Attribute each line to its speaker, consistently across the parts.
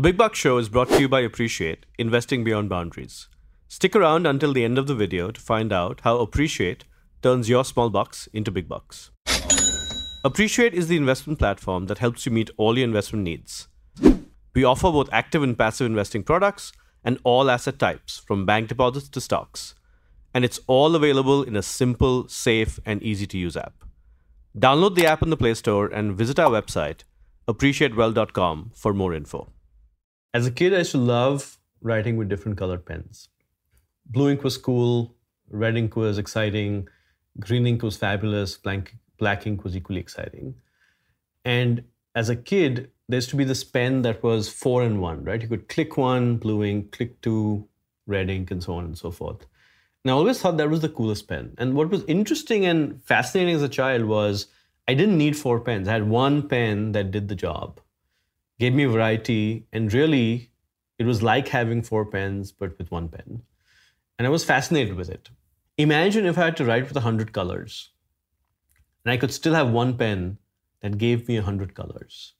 Speaker 1: The Big Bucks Show is brought to you by Appreciate, investing beyond boundaries. Stick around until the end of the video to find out how Appreciate turns your small bucks into big bucks. Appreciate is the investment platform that helps you meet all your investment needs. We offer both active and passive investing products and all asset types, from bank deposits to stocks. And it's all available in a simple, safe, and easy to use app. Download the app in the Play Store and visit our website, appreciatewealth.com, for more info. As a kid, I used to love writing with different colored pens. Blue ink was cool, red ink was exciting, green ink was fabulous, blank, black ink was equally exciting. And as a kid, there used to be this pen that was four in one, right? You could click one, blue ink, click two, red ink, and so on and so forth. And I always thought that was the coolest pen. And what was interesting and fascinating as a child was I didn't need four pens. I had one pen that did the job, gave me variety, and really it was like having four pens, but with one pen. And I was fascinated with it. Imagine if I had to write with 100 colors and I could still have one pen that gave me 100 colors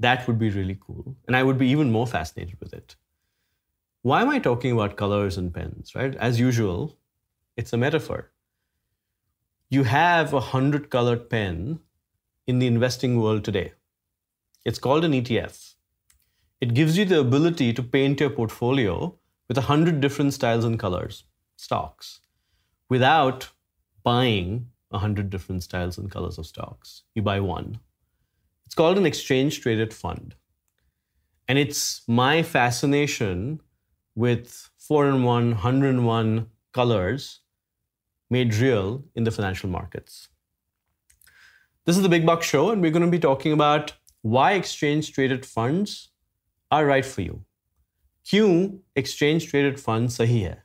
Speaker 1: that would be really cool. And I would be even more fascinated with it. Why am I talking about colors and pens, right? As usual, it's a metaphor. You have a hundred colored pen in the investing world today. It's called an ETF. It gives you the ability to paint your portfolio with a hundred different styles and colors, stocks, without buying a hundred different styles and colors of stocks. You buy one. It's called an exchange traded fund. And it's my fascination with 4 in 1, 101 colors made real in the financial markets. This is the Big Buck Show, and we're going to be talking about why exchange traded funds are right for you. क्यों exchange traded funds sahi hai?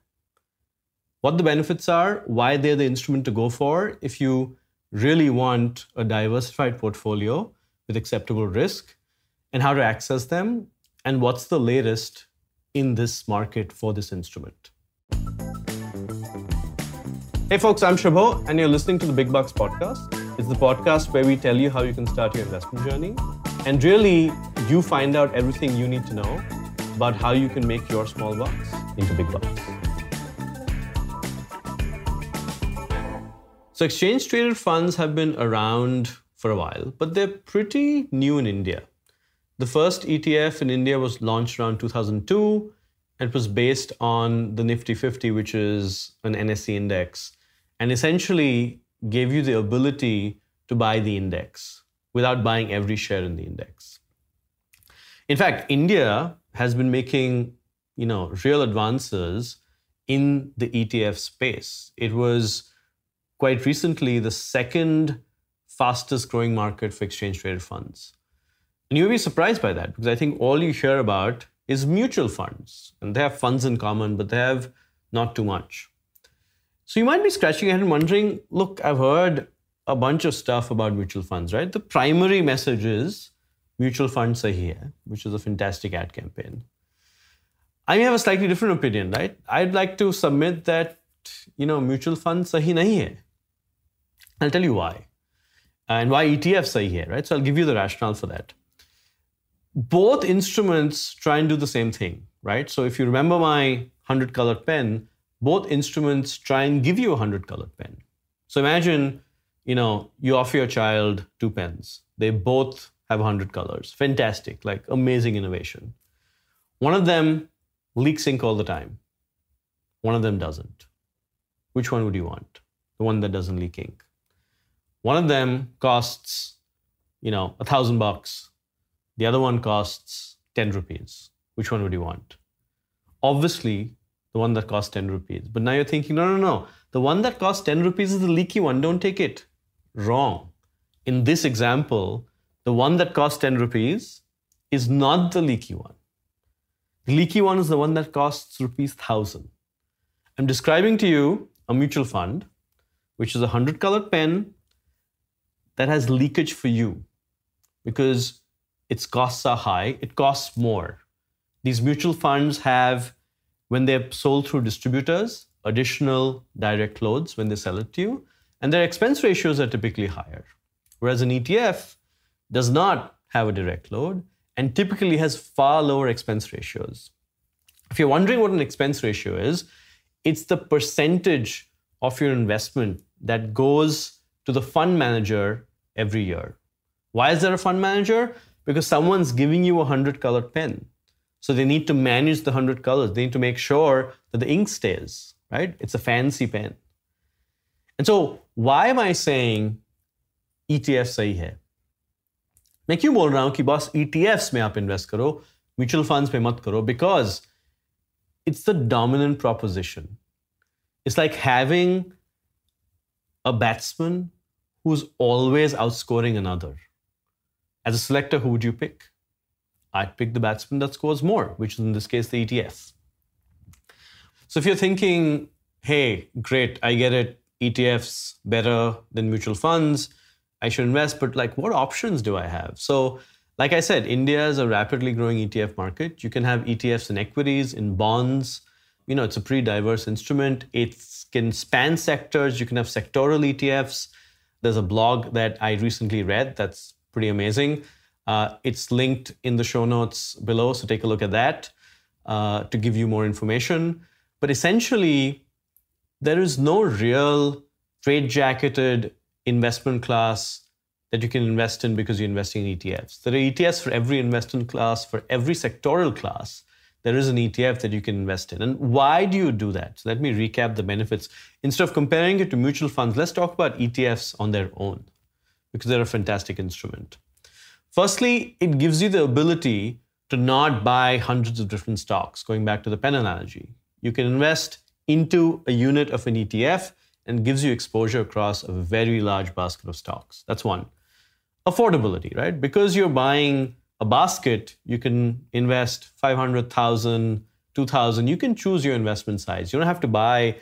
Speaker 1: What the benefits are, why they're the instrument to go for if you really want a diversified portfolio with acceptable risk and how to access them and what's the latest in this market for this instrument. Hey folks, I'm Subho and you're listening to the Big Bucks podcast. It's the podcast where we tell you how you can start your investment journey and really you find out everything you need to know about how you can make your small bucks into big bucks. So exchange traded funds have been around for a while, but they're pretty new in India. The first ETF in India was launched around 2002 and it was based on the Nifty 50, which is an NSE index, and essentially gave you the ability to buy the index without buying every share in the index. In fact, India has been making you know, real advances in the ETF space. It was quite recently the second fastest growing market for exchange traded funds. And you'll be surprised by that because I think all you hear about is mutual funds. And they have funds in common, but they have not too much. So you might be scratching your head and wondering look, I've heard a bunch of stuff about mutual funds, right? The primary message is mutual funds sahi hai, which is a fantastic ad campaign. I may have a slightly different opinion, right? I'd like to submit that, you know, mutual funds nahi hai. I'll tell you why and why ETFs sahi hai, right? So I'll give you the rationale for that. Both instruments try and do the same thing, right? So if you remember my 100 colored pen, both instruments try and give you a 100 colored pen. So imagine, you know, you offer your child two pens. They both have a 100 colors. Fantastic, like amazing innovation. One of them leaks ink all the time. One of them doesn't. Which one would you want? The one that doesn't leak ink. One of them costs, you know, a thousand bucks. The other one costs 10 rupees. Which one would you want? Obviously, the one that costs 10 rupees. But now you're thinking, no, no, no. The one that costs 10 rupees is the leaky one. Don't take it. Wrong. In this example, the one that costs 10 rupees is not the leaky one. The leaky one is the one that costs rupees 1000. I'm describing to you a mutual fund, which is a 100 colored pen that has leakage for you because its costs are high, it costs more. These mutual funds have, when they're sold through distributors, additional direct loads when they sell it to you, and their expense ratios are typically higher. Whereas an ETF does not have a direct load and typically has far lower expense ratios. If you're wondering what an expense ratio is, it's the percentage of your investment that goes to the fund manager every year. Why is there a fund manager? Because someone's giving you a 100 colored pen. So they need to manage the 100 colors. They need to make sure that the ink stays, right? It's a fancy pen. And so, why am I saying ETF सही है मैं क्यों बोल रहा हूं कि boss ETFs में आप इन्वेस्ट करो म्यूचुअल फंड्स में मत करो because it's the dominant proposition. It's like having a batsman who's always outscoring another. As a selector, who would you pick? I'd pick the batsman that scores more, which is in this case the ETF. So if you're thinking, hey, great, I get it, ETFs better than mutual funds, I should invest, but like what options do I have? So, like I said, India is a rapidly growing ETF market. You can have ETFs in equities, in bonds. You know, it's a pretty diverse instrument. It can span sectors. You can have sectoral ETFs. There's a blog that I recently read that's pretty amazing. Uh, it's linked in the show notes below, so take a look at that uh, to give you more information. But essentially, there is no real trade jacketed investment class that you can invest in because you're investing in ETFs. There are ETFs for every investment class, for every sectoral class. There is an ETF that you can invest in. And why do you do that? So let me recap the benefits. Instead of comparing it to mutual funds, let's talk about ETFs on their own because they're a fantastic instrument. Firstly, it gives you the ability to not buy hundreds of different stocks, going back to the pen analogy. You can invest into a unit of an ETF and gives you exposure across a very large basket of stocks. That's one. Affordability, right? Because you're buying a basket, you can invest 500,000, 2,000. You can choose your investment size. You don't have to buy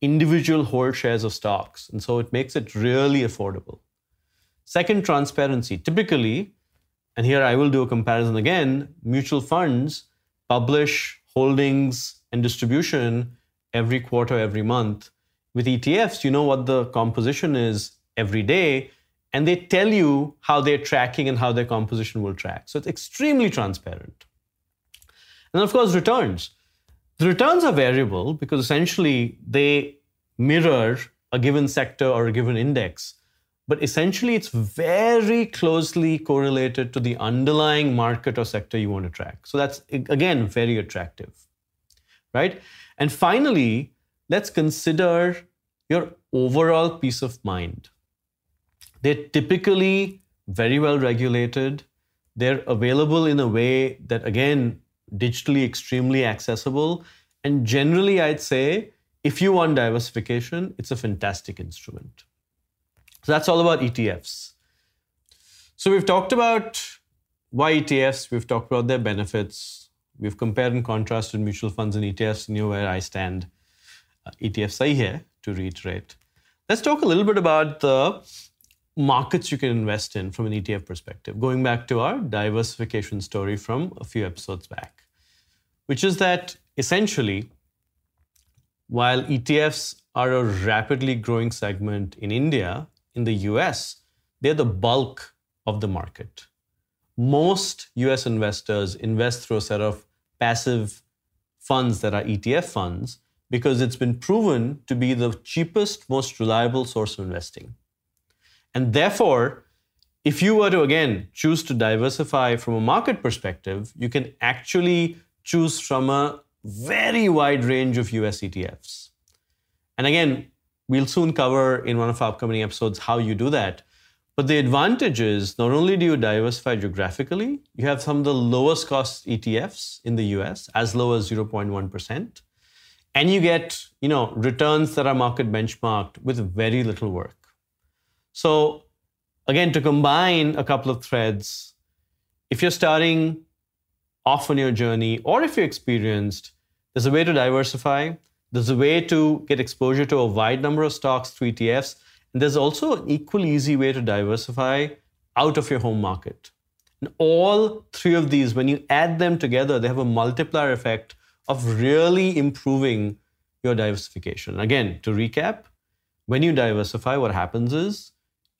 Speaker 1: individual whole shares of stocks. And so it makes it really affordable. Second, transparency. Typically, and here I will do a comparison again, mutual funds publish holdings and distribution every quarter, every month with ETFs, you know what the composition is every day, and they tell you how they're tracking and how their composition will track. So it's extremely transparent. And of course, returns. The returns are variable because essentially they mirror a given sector or a given index. But essentially, it's very closely correlated to the underlying market or sector you want to track. So that's, again, very attractive, right? And finally, let's consider your overall peace of mind. They're typically very well regulated. They're available in a way that, again, digitally extremely accessible. And generally, I'd say if you want diversification, it's a fantastic instrument. So that's all about ETFs. So we've talked about why ETFs, we've talked about their benefits, we've compared and contrasted mutual funds and ETFs, know where I stand. Uh, ETFs sahi hai to reiterate. Let's talk a little bit about the markets you can invest in from an ETF perspective, going back to our diversification story from a few episodes back, which is that essentially, while ETFs are a rapidly growing segment in India, in the US, they're the bulk of the market. Most US investors invest through a set of passive funds that are ETF funds because it's been proven to be the cheapest, most reliable source of investing. And therefore, if you were to again choose to diversify from a market perspective, you can actually choose from a very wide range of US ETFs. And again, we'll soon cover in one of our upcoming episodes how you do that. But the advantage is not only do you diversify geographically, you have some of the lowest cost ETFs in the US, as low as 0.1% and you get you know returns that are market benchmarked with very little work. So again to combine a couple of threads if you're starting off on your journey or if you're experienced there's a way to diversify there's a way to get exposure to a wide number of stocks through etfs and there's also an equally easy way to diversify out of your home market and all three of these when you add them together they have a multiplier effect of really improving your diversification. Again, to recap, when you diversify, what happens is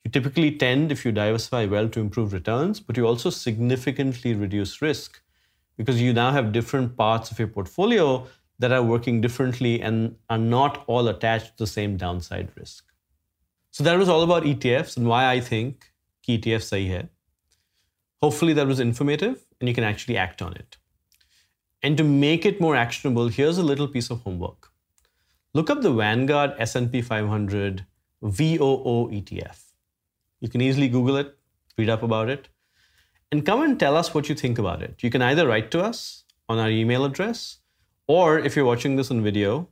Speaker 1: You typically tend, if you diversify well, to improve returns, but you also significantly reduce risk because you now have different parts of your portfolio that are working differently and are not all attached to the same downside risk. So that was all about ETFs and why I think ETFs sahi hai. Hopefully that was informative and you can actually act on it. And to make it more actionable, here's a little piece of homework. Look up the Vanguard S&P 500 VOO ETF. You can easily Google it, read up about it, and come and tell us what you think about it. You can either write to us on our email address, or if you're watching this on video,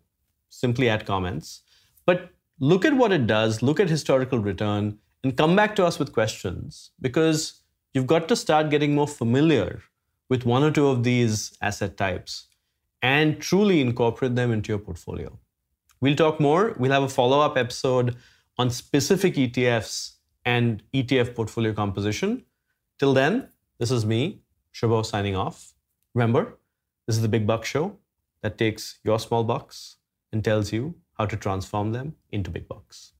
Speaker 1: simply add comments. But look at what it does, look at historical return, and come back to us with questions because you've got to start getting more familiar with one or two of these asset types and truly incorporate them into your portfolio. We'll talk more. We'll have a follow up episode on specific ETFs and ETF portfolio composition. Till then, this is me, Subho, signing off. Remember, this is the Big Buck Show that takes your small box and tells you how to transform them into big bucks.